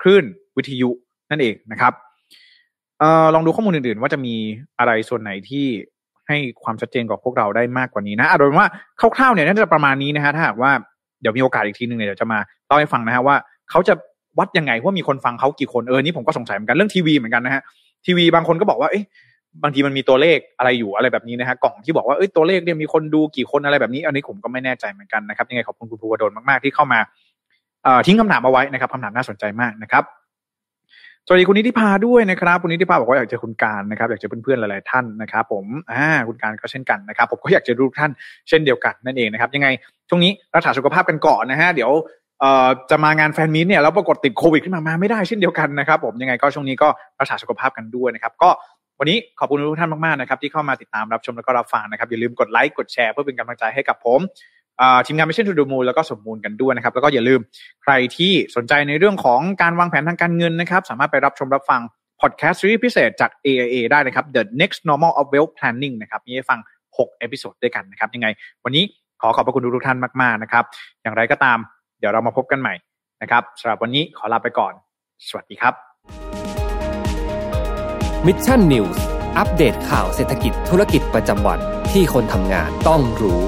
คลื่นวิทยุนั่นเองนะครับออลองดูข้อมูลอื่นๆ ว่าจะมีอะไรส่วนไหนที่ให้ความชัดเจนกับพวกเราได้มากกว่านี้นะโดยว่าคร่าวๆเนี่ยน่าจะประมาณนี้นะฮะถ้าหากว่าเดี๋ยวมีโอกาสอีกทีหนึ่งเนี่ยเดี๋ยวจะมาเล่าให้ฟังนะฮะว่าเขาจะ วัดยังไงว่ามีคนฟังเขากี่คนเออนี่ผมก็สงสัยเหมือนกันเรื่องทีวีเหมือนกันนะฮะทีวีบางคนก็บอกว่าเอ๊ะบางทีมันมีตัวเลขอะไรอยู่อะไรแบบนี้นะฮะกล่องที่บอกว่าเอ้ยตัวเลขเนี่ยมีคนดูกี่คนอะไรแบบนี้ อันนี้ผมก็ไม่แน่ใจเหมือนกันนะครับยังไงขอบคุณคุณภูวดลมากๆที่เข้ามาทิ้งคำถามเอาไว้นะครับคำถามน่าสนใจมากนะครับสวัสดีคุณนิติภาด้วยนะครับคุณนิติภาบอกว่าอยากเจอคุณการนะครับอยากเจอเพื่อนๆหลายๆท่านนะครับผมอ่าคุณการก็เช่นกันนะครับ ผมก็อยากจะดูท่านเช่นเดียวกันนั่นเองนะครับ ยังไงช่วงนี้รักษาสุขภาพกันก่อนนะฮะเดี๋ยว จะมางานแฟนมีตเนี่ยแล้วปรากฏติดโควิดขึ้นมามาไม่ได้เช่นเดียวกันนะครับผมยังไงก็ช่วงนี้ก็รักษาสุขภาพกันด้วยนะครับก็วันนี้ขอบคุณทุกท่านมากๆนะครับที่เข้ามาติดตามรับชมแล้วก็รับฟังนะครับอย่าลืมกดไลค์กดแชร์เพื่อเป็นกำลังใจให้กับผมทีมงานไม่ใช่ทูดูมูลแล้วก็สมมูลกันด้วยนะครับแล้วก็อย่าลืมใครที่สนใจในเรื่องของการวางแผนทางการเงินนะครับสามารถไปรับชมรับฟังพอดแคสต์ซีรีส์พิเศษจาก AIA ได้นะครับ The Next Normal of Wealth Planning นะครับมีให้ฟัง 6 episode ด้วยกันนะครับยังไง วันนี้ขอขอบพระคุณทุกท่านมากๆนะครับอย่างไรก็ตาม เดี๋ยวเรามาพบกันใหม่นะครับสำหรับวันนี้ขอลาไปก่อน สวัสดีครับ Mission News อัปเดตข่าวเศรษฐกิจธุรกิจประจำวันที่คนทำงานต้องรู้